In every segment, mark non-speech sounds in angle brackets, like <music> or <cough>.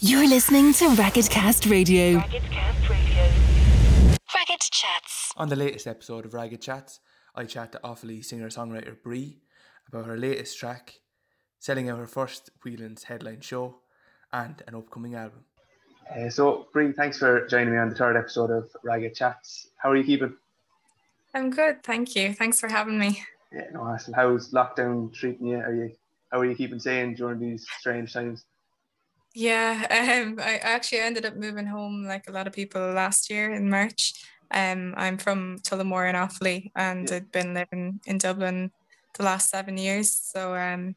You're listening to Ragged Cast Radio. Ragged Cast Radio. Ragged Chats. On the latest episode of Ragged Chats, I chat to Offaly singer-songwriter Brie about her latest track, selling out her first Whelan's headline show, and an upcoming album. Uh, so, Brie, thanks for joining me on the third episode of Ragged Chats. How are you keeping? I'm good, thank you. Thanks for having me. Yeah, no hassle. How's lockdown treating you? Are you how are you keeping sane during these strange times? Yeah, <laughs> um, I actually ended up moving home like a lot of people last year in March. Um, I'm from Tullamore in Offaly and yeah. I've been living in Dublin the last seven years. So um,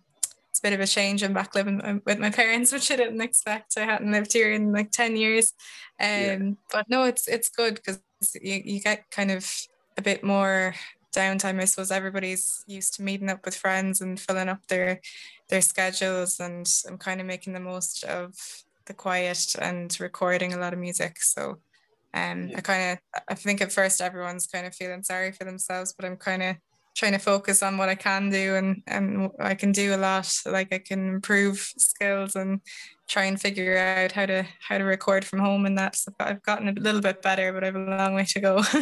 it's a bit of a change. I'm back living uh, with my parents, <laughs> which I didn't expect. I hadn't lived here in like 10 years. Um, yeah. But no, it's it's good because you, you get kind of a bit more downtime. I suppose everybody's used to meeting up with friends and filling up their their schedules, and I'm kind of making the most of the quiet and recording a lot of music. So, um, yeah. I kind of I think at first everyone's kind of feeling sorry for themselves, but I'm kind of trying to focus on what I can do and and I can do a lot like I can improve skills and try and figure out how to how to record from home and that's I've gotten a little bit better but I have a long way to go. <laughs>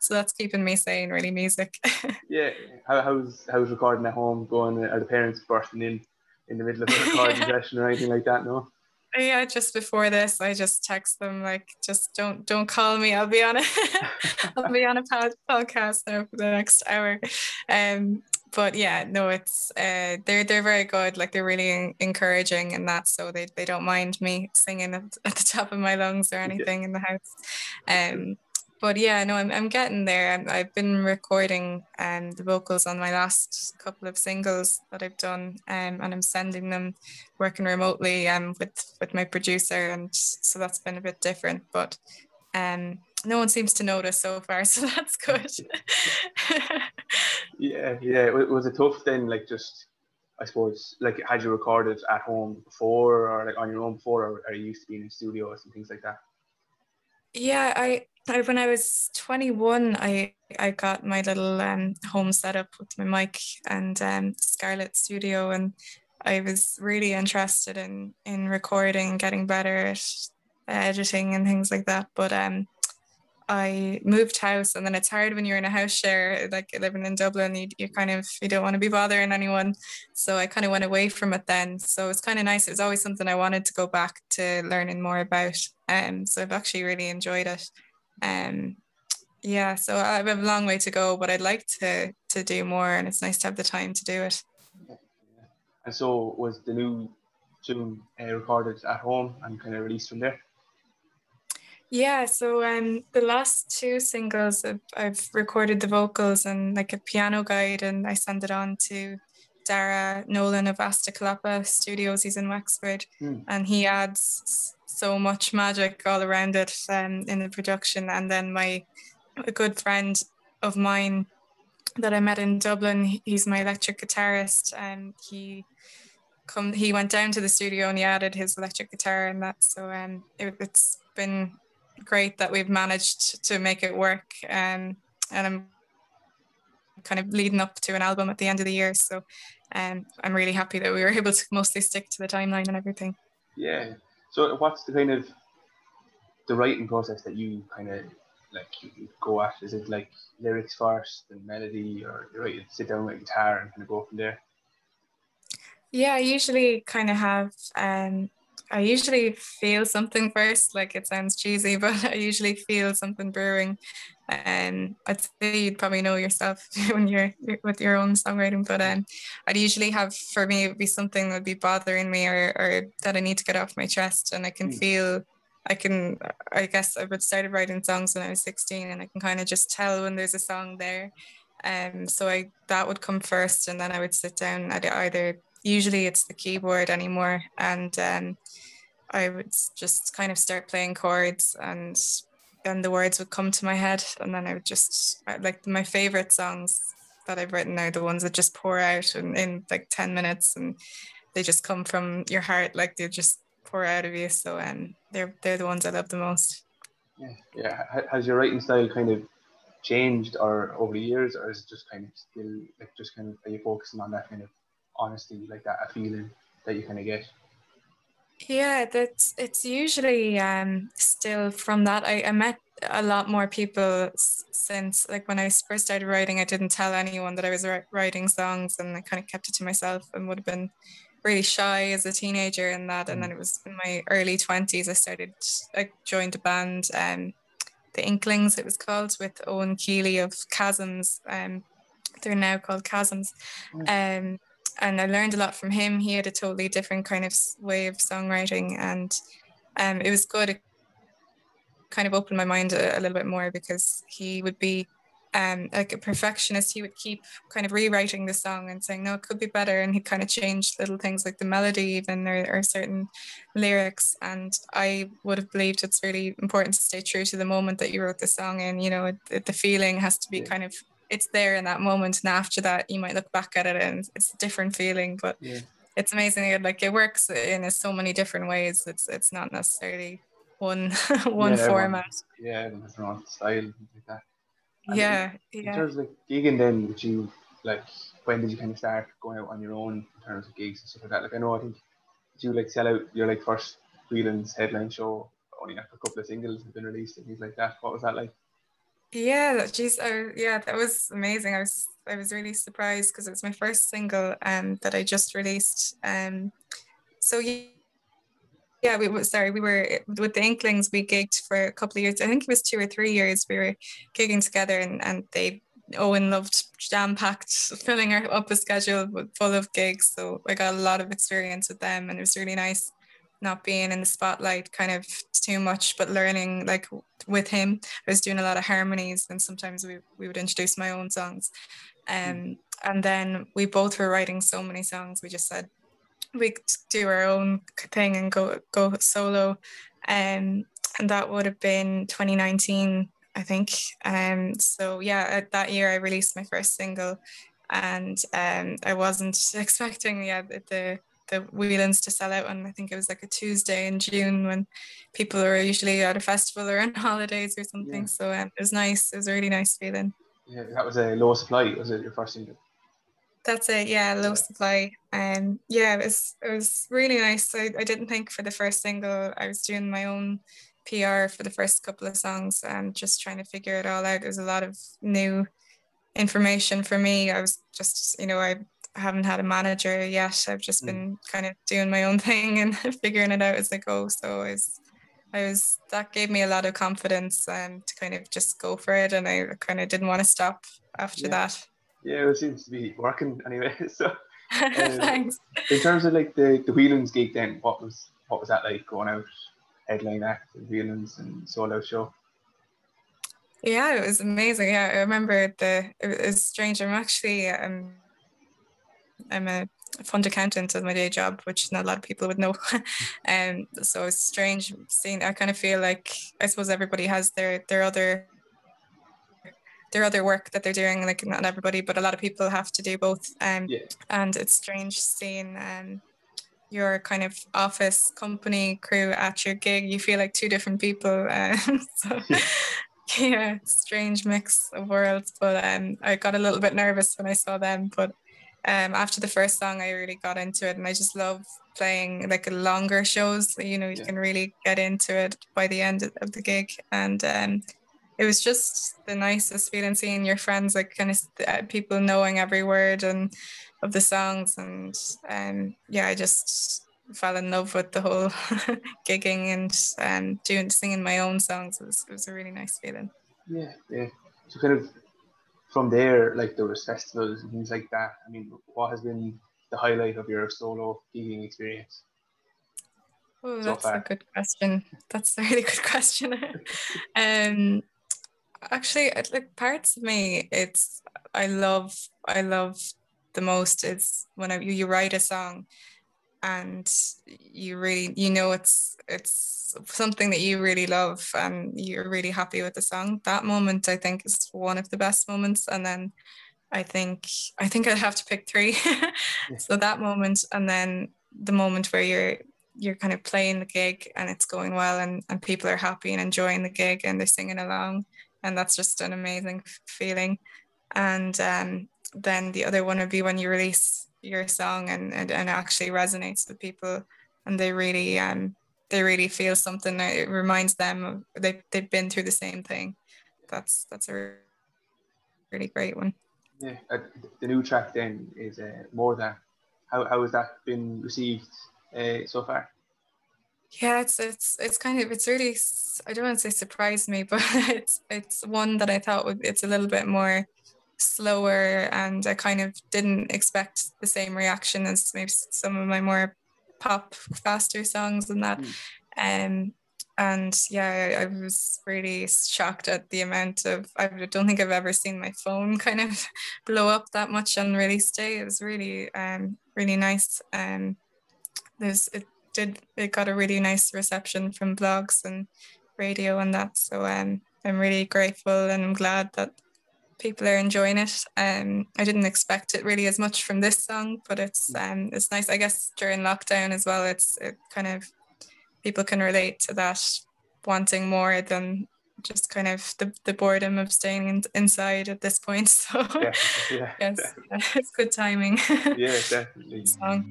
So that's keeping me sane really music. <laughs> Yeah. How, how's how's recording at home going are the parents bursting in in the middle of a recording <laughs> session or anything like that no yeah just before this i just text them like just don't don't call me. I'll be on a <laughs> i'll be on a podcast now for the next hour. Um but yeah no it's uh they're they're very good. Like they're really encouraging and that so they, they don't mind me singing at, at the top of my lungs or <laughs> anything yeah. in the house. Um but yeah, no, I'm, I'm getting there. i have been recording um, the vocals on my last couple of singles that I've done, um, and I'm sending them working remotely um, with with my producer, and so that's been a bit different. But um, no one seems to notice so far, <laughs> so that's good. <laughs> yeah, yeah. Was it tough then? Like just, I suppose, like had you recorded at home before, or like on your own before, or are you used to being in studios and things like that? Yeah, I I, when I was 21, I, I got my little um, home setup with my mic and um, Scarlett Studio, and I was really interested in in recording, getting better at editing and things like that. But um, I moved house, and then it's hard when you're in a house share, like living in Dublin. You, you kind of you don't want to be bothering anyone, so I kind of went away from it then. So it's kind of nice. It was always something I wanted to go back to learning more about. Um, so I've actually really enjoyed it. Um, yeah, so I have a long way to go, but I'd like to to do more, and it's nice to have the time to do it. And so, was the new tune uh, recorded at home and kind of released from there? Yeah, so um, the last two singles, I've, I've recorded the vocals and like a piano guide, and I send it on to Dara Nolan of Asta Kalapa Studios. He's in Wexford, mm. and he adds so much magic all around it um, in the production. And then my a good friend of mine that I met in Dublin, he's my electric guitarist, and he come he went down to the studio and he added his electric guitar and that. So um, it, has been great that we've managed to make it work. Um, and I'm kind of leading up to an album at the end of the year. So um, I'm really happy that we were <laughs> able to mostly stick to the timeline and everything. Yeah, so what's the kind of the writing process that you kind of like you go at? Is it like lyrics first and melody, or you write, sit down with guitar and kind of go from there? Yeah, I usually kind of have. Um, I usually feel something first. Like it sounds cheesy, <laughs> but I usually feel something brewing. And um, I'd say you'd probably know yourself <laughs> when you're with your own songwriting. But um, I'd usually have for me it would be something that would be bothering me or or that I need to get off my chest, and I can mm. feel. I can, I guess I would started writing songs when I was 16 and I can kind of just tell when there's a song there. Um, so I, that would come first and then I would sit down I'd either usually it's the keyboard anymore and um, i would just kind of start playing chords and then the words would come to my head and then i would just like my favorite songs that i've written are the ones that just pour out in, in like 10 minutes and they just come from your heart like they just pour out of you so um, they're they're the ones i love the most. Yeah. Yeah. Has your writing style kind of changed or over the years or is it just kind of still like just kind of are you focusing on that kind of honesty, like that a feeling that you kind of get. Yeah, that's it's usually um, still from that. I, I met a lot more people since like when I first started writing. I didn't tell anyone that I was writing songs, and I kind of kept it to myself, and would have been really shy as a teenager and that. And then mm. it was in my early twenties I started. I joined a band, um, the Inklings. It was called with Owen Keeley of Chasms. Um, they're now called Chasms. Mm. Um, and I learned a lot from him. He had a totally different kind of way of songwriting, and um, it was good. It kind of opened my mind a, a little bit more because he would be um, like a perfectionist. He would keep kind of rewriting the song and saying, "No, it could be better," and he'd kind of change little things like the melody, even or, or certain lyrics. And I would have believed it's really important to stay true to the moment that you wrote the song in. You know, it, the feeling has to be kind of it's there in that moment and after that you might look back at it and it's a different feeling but yeah. it's amazing like it works in so many different ways. It's it's not necessarily one <laughs> one yeah, format. Yeah different style like that. And yeah in, yeah. in terms of like gigging then did you like when did you kind of start going out on your own in terms of gigs and stuff like that? Like I know I think did you like sell out your like first Whelan's headline show only after a couple of singles have been released and things like that? What was that like yeah, geez, oh, yeah, that was amazing. I was I was really surprised because it was my first single um that I just released. Um, so yeah, we were sorry, we were with the Inklings. We gigged for a couple of years. I think it was two or three years. We were gigging together, and and they Owen loved jam packed, filling up a schedule full of gigs. So I got a lot of experience with them, and it was really nice not being in the spotlight kind of too much, but learning like with him. I was doing a lot of harmonies and sometimes we, we would introduce my own songs. Um, and then we both were writing so many songs. We just said we'd do our own thing and go go solo. Um, and that would have been 2019, I think. Um, so yeah, that year I released my first single and um, I wasn't <laughs> expecting yeah the the Whelans to sell out on I think it was like a Tuesday in June when people are usually at a festival or on <laughs> holidays or something. Yeah. So um, it was nice. It was a really nice feeling. Yeah, that was a low supply. Was it your first single? That's it. Yeah, low yeah. supply. And um, yeah, it was it was really nice. I, I didn't think for the first single I was doing my own PR for the first couple of songs and just trying to figure it all out. There's a lot of new information for me. I was just, you know, I haven't had a manager yet. I've just mm. been kind of doing my own <laughs> thing and figuring it out as I go. So I was, I was that gave me a lot of confidence um, to kind of just go for it, and I kind of didn't want to stop after yeah. that. Yeah, it seems to be working anyway. <laughs> So, <laughs> um, thanks. In terms of like the the Whelans gig, then what was what was that like going out headline act and Whelans and solo show? Yeah, it was amazing. Yeah, I remember the it was strange. I'm actually um I'm a fund accountant at my day job, which not a lot of people would know. and <laughs> um, so it's strange seeing. I kind of feel like I suppose everybody has their their other their other work that they're doing. Like not everybody, but a lot of people have to do both. Um, yeah. And it's strange seeing um, your kind of office company crew at your gig. You feel like two different people. Um, <laughs> so. <laughs> yeah, strange mix of worlds, but um, I got a little bit nervous when I saw them, but um, after the first song, I really got into it, and I just love playing like longer shows. You know, you yeah. can really get into it by the end of the gig, and um, it was just the nicest feeling seeing your friends, like kind of uh, people knowing every word and of the songs, and um, yeah, I just fell in love with the whole <laughs> gigging and um, doing singing my own songs. It was, it was a really nice feeling. Yeah, yeah. So kind of from there, like there was festivals and things like that. I mean, what has been the highlight of your solo gigging experience? Oh, that's far? a good question. That's a really <laughs> good question. <laughs> um, actually, like parts of me, it's I love I love the most is when I, you, you write a song and you really you know it's it's something that you really love and you're really happy with the song. That moment i think is one of the best moments. And then i think i think i'd have to pick three. <laughs> So that moment and then the moment where you're you're kind of playing the gig and it's going well and, and people are happy and enjoying the gig and they're singing along. And that's just an amazing feeling. And um, then the other one would be when you release your song and, and, and actually resonates with people and they really um they really feel something. It reminds them of they they've been through the same thing. That's that's a really great one. Yeah, uh, the new track then is uh, more than. How how has that been received uh, so far? Yeah, it's it's it's kind of it's really I don't want to say surprised me, <laughs> but it's it's one that I thought would it's a little bit more slower and I kind of didn't expect the same reaction as maybe some of my more pop faster songs and that. Mm. Um and yeah, I, I, was really shocked at the amount of I don't think I've ever seen my phone kind of <laughs> blow up that much on release day. It was really um really nice. Um there's it did it got a really nice reception from blogs and radio and that. So um, I'm really grateful and I'm glad that people are enjoying it. Um, I didn't expect it really as much from this song, but it's um, it's nice. I guess during lockdown as well, it's it kind of people can relate to that wanting more than just kind of the, the boredom of staying in, inside at this point. <laughs> So yeah, yeah, <laughs> yes, <laughs> it's good timing. yeah, definitely. Song.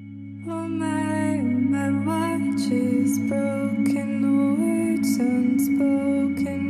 Oh my, my watch is broken, the words unspoken,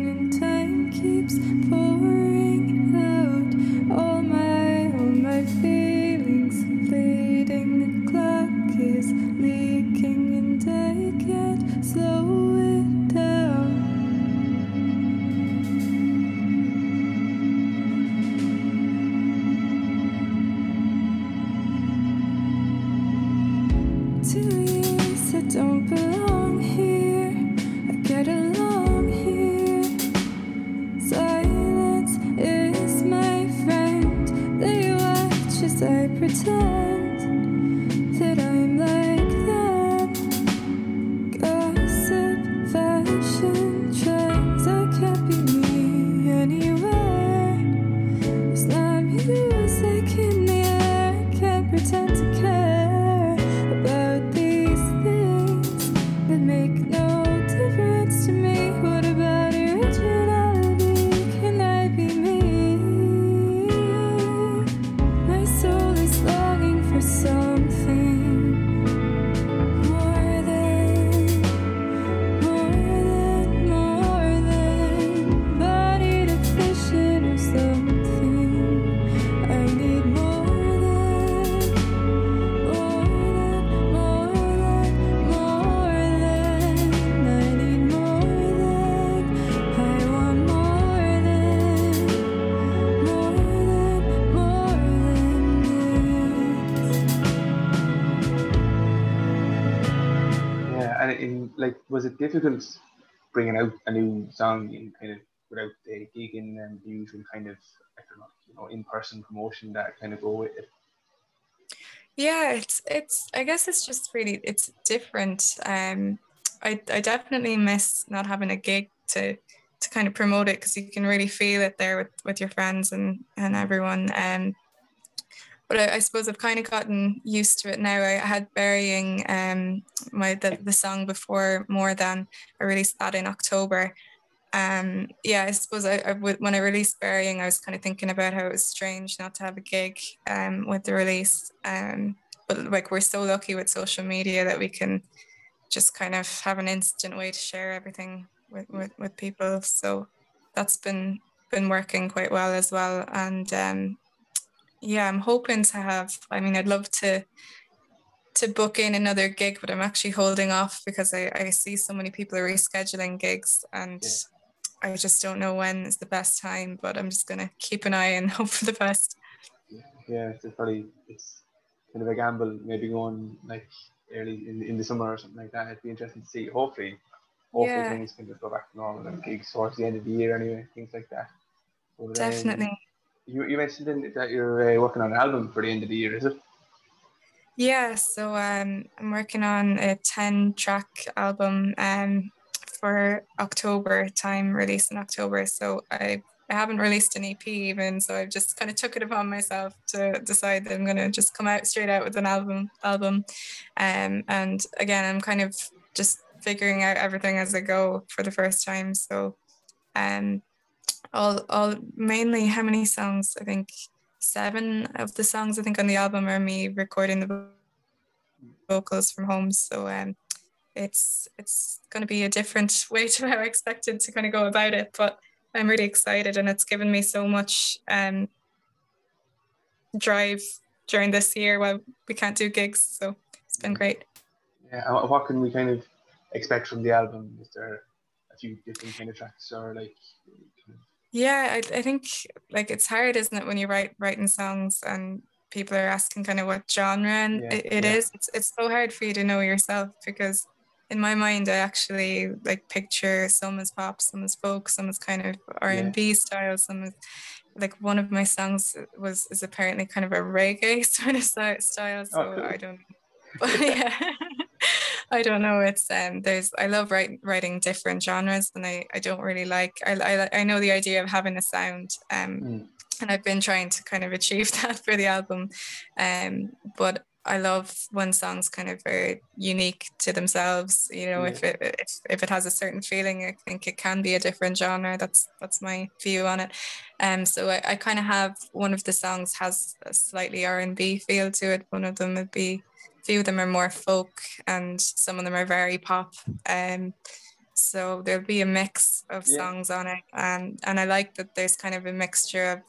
was it difficult bringing out a new song in kind of without the gigging and the usual kind of I don't know, you know, in-person promotion that kind of go with it? Yeah, it's it's I guess it's just really it's different. Um I I definitely miss not having a gig to to kind of promote it because you can really feel it there with, with your friends and, and everyone. Um but I, I suppose I've kind of gotten used to it now. I had burying um my the, the song before more than I released that in October. Um yeah, I suppose I, I when I released burying, I was kind of thinking about how it was strange not to have a gig um with the release. Um but like we're so lucky with social media that we can just kind of have an instant way to share everything with, with, with people. So that's been been working quite well as well. And um yeah, I'm hoping to have. I mean, I'd love to to book in another gig, but I'm actually holding off because I, I see so many people are rescheduling gigs, and Yeah. I just don't know when is the best time. But I'm just gonna keep an eye and <laughs> hope for the best. Yeah, it's probably it's kind of a gamble. Maybe going like early in, in the summer or something like that. It'd be interesting to see. Hopefully, hopefully Yeah. things can just go back to normal and gigs towards the end of the year anyway. Things like that. But, um, Definitely. You, you mentioned that you're uh, working on an album for the end of the year, is it? Yeah, so um, I'm working on a 10 track album um, for October time, release in October. So I, I haven't released an EP even, so I've just kind of took it upon myself to decide that I'm going to just come out straight out with an album. album. Um, and again, I'm kind of just figuring out everything as I go for the first time. So um, all, all mainly how many songs? I think seven of the songs I think on the album are me recording the vocals from home. So um, it's it's going to be a different <laughs> way to how I expected to kind of go about it. But I'm really excited, and it's given me so much um, drive during this year while we can't do gigs. So it's been great. Yeah, what can we kind of expect from the album? Is there few different kind of tracks or like? Yeah, I, I think like it's hard, isn't it, when you write writing songs and people are asking kind of what genre and yeah, it, it yeah. is. It's it's so hard for you to know yourself because in my mind I actually like picture some as pop, some as folk, some as kind of R and B style, some as like one of my songs was is apparently kind of a reggae <laughs> sort of style. Oh, so oh, cool. I don't but <laughs> yeah. I don't know. It's um there's I love writing writing different genres and I, I don't really like I, I I know the idea of having a sound um mm. and I've been trying to kind of achieve <laughs> that for the album. Um but I love when songs kind of are unique to themselves. You know, yeah. if it if, if it has a certain feeling, I think it can be a different genre. That's that's my view on it. Um, so I, I kind of have one of the songs has a slightly R and B feel to it. One of them would be, few of them are more folk, and some of them are very pop. Um, so there'll be a mix of yeah. songs on it, and and I like that there's kind of a mixture of.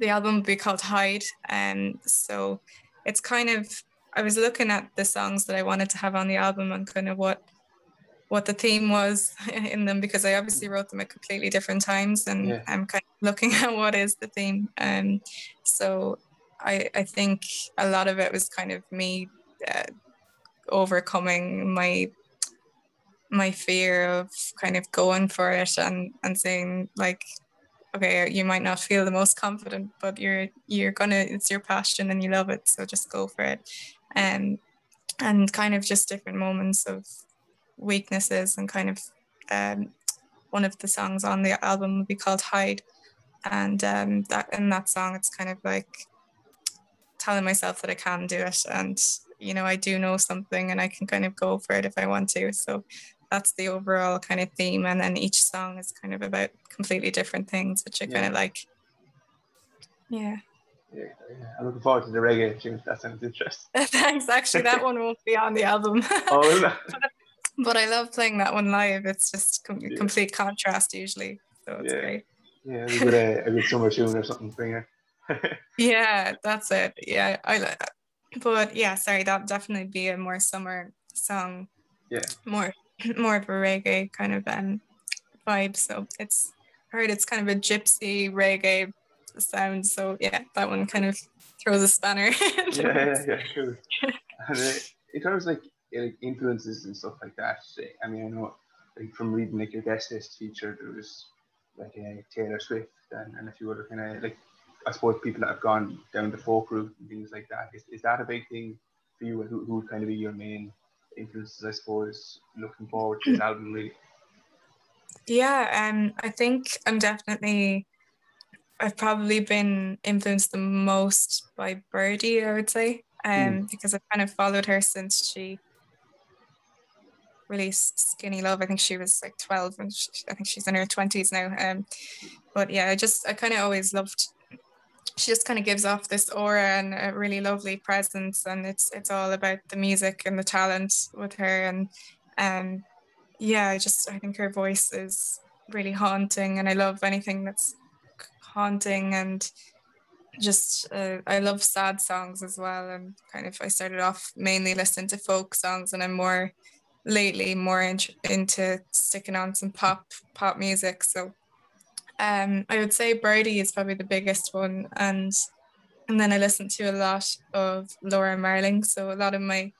The album will be called Hide, and um, so it's kind of I was looking at the songs that I wanted to have on the album and kind of what what the theme was <laughs> in them because I obviously wrote them at completely different times and yeah. I'm kind of looking <laughs> at what is the theme. Um, so I I think a lot of it was kind of me uh, overcoming my my fear of kind of going for it and and saying like okay you might not feel the most confident but you're you're gonna it's your passion and you love it so just go for it. And um, and kind of just different moments of weaknesses and kind of um, one of the songs on the album will be called hide. And um, that in that song it's kind of like telling myself that i can do it and you know i do know something and i can kind of go for it if i want to so that's the overall kind of theme and then each song is kind of about completely different things which i yeah. kind of like yeah yeah, yeah, I'm looking forward to the reggae tune. That sounds interesting. <laughs> Thanks. Actually, that one won't be on the <laughs> album. oh, but, <laughs> but, I love playing that one live. It's just com- yeah. complete contrast usually, so it's yeah. great. Yeah, a good, uh, a good summer tune or something. Bring <laughs> yeah, that's it. Yeah, I like. But yeah, sorry, that definitely be a more summer song. Yeah. More <clears throat> more of a reggae kind of um, vibe. So it's heard it's kind of a gypsy reggae sound. So yeah, that one kind of throws a spanner. <laughs> yeah, yeah, yeah, cool. <laughs> and, uh, in terms of like, like influences and stuff like that, I mean, I know like from reading like your guest list feature, there was like uh, Taylor Swift and, and a few other kind of like I suppose people that have gone down the folk route and things like that. Is, is that a big thing for you? Who, who would kind of be your main influences, I suppose, looking forward to this album really? Yeah, um, I think I'm definitely I've probably been influenced the most by Birdy, I would say, um, mm. because I've kind of followed her since she released Skinny Love. I think she was like 12 and she, I think she's in her 20s now. Um, but yeah, I just, I kind of always loved she just kind of gives off this aura and a really lovely presence and it's it's all about the music and the talent with her and um yeah I just I think her voice is really haunting and I love anything that's haunting and just uh, I love sad songs as well and kind of I started off mainly listening to folk songs and I'm more lately more in, into sticking on some pop pop music so um, I would say Birdy is probably the biggest one, and and then I listen to a lot of Laura Marling. So a lot of my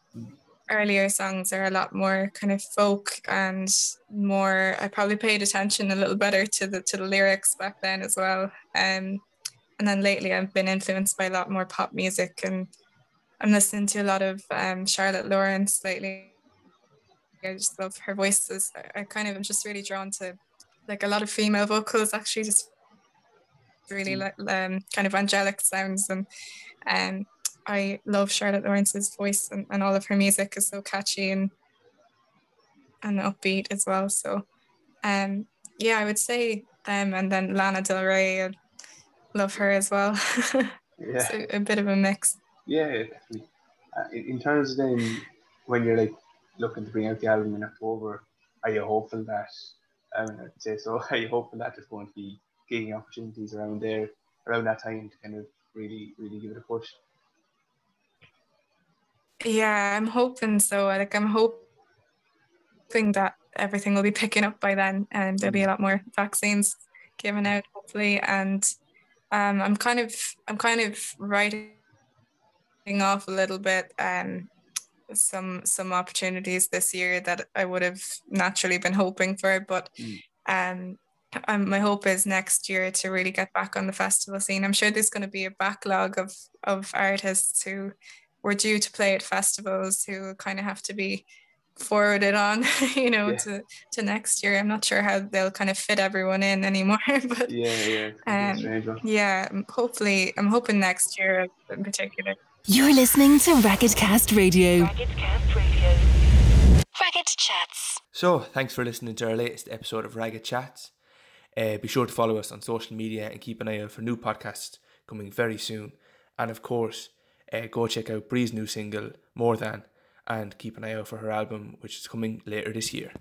earlier songs are a lot more kind of folk and more. I probably paid attention a little better to the to the lyrics back then as well. Um, and then lately I've been influenced by a lot more pop music, and I'm listening to a lot of um, Charlotte Lawrence lately. I just love her voices. I kind of am just really drawn to like a lot of female vocals actually just really like um, kind of angelic sounds and um, I love Charlotte Lawrence's voice and, and all of her music is so catchy and and upbeat as well. So um yeah, I would say them and then Lana Del Rey I love her as well. <laughs> yeah. So a bit of a mix. Yeah, definitely. Uh, in terms of then when you're like looking to bring out the album in October. Are you hopeful that? I mean, I'd say so. <laughs> I hope that there's going to be gaining opportunities around there around that time to kind of really, really give it a push? Yeah, I'm hoping so. Like I'm hoping that everything will be <laughs> picking up by then, and there'll be a lot more vaccines given out, hopefully. And um, I'm kind of, I'm kind of writing off a little bit. Um, some some opportunities this year that I would have naturally been hoping for, but mm. um, um, my hope is next year to really get back on the festival scene. I'm sure there's going to be a backlog of of artists who were due to play at festivals who kind of have to be forwarded on, <laughs> you know, yeah. to to next year. I'm not sure how they'll kind of fit everyone in anymore, <laughs> but yeah, yeah, um, yeah. Hopefully, I'm hoping next year in particular. You're listening to Ragged Cast Radio. Ragged Radio. Ragged Chats. So, thanks for listening to our latest episode of Ragged Chats. Uh, be sure to follow us on social media and keep an eye out for new podcasts coming very soon. And of course, uh, go check out Bree's new single, More Than, and keep an eye out for her album, which is coming later this year.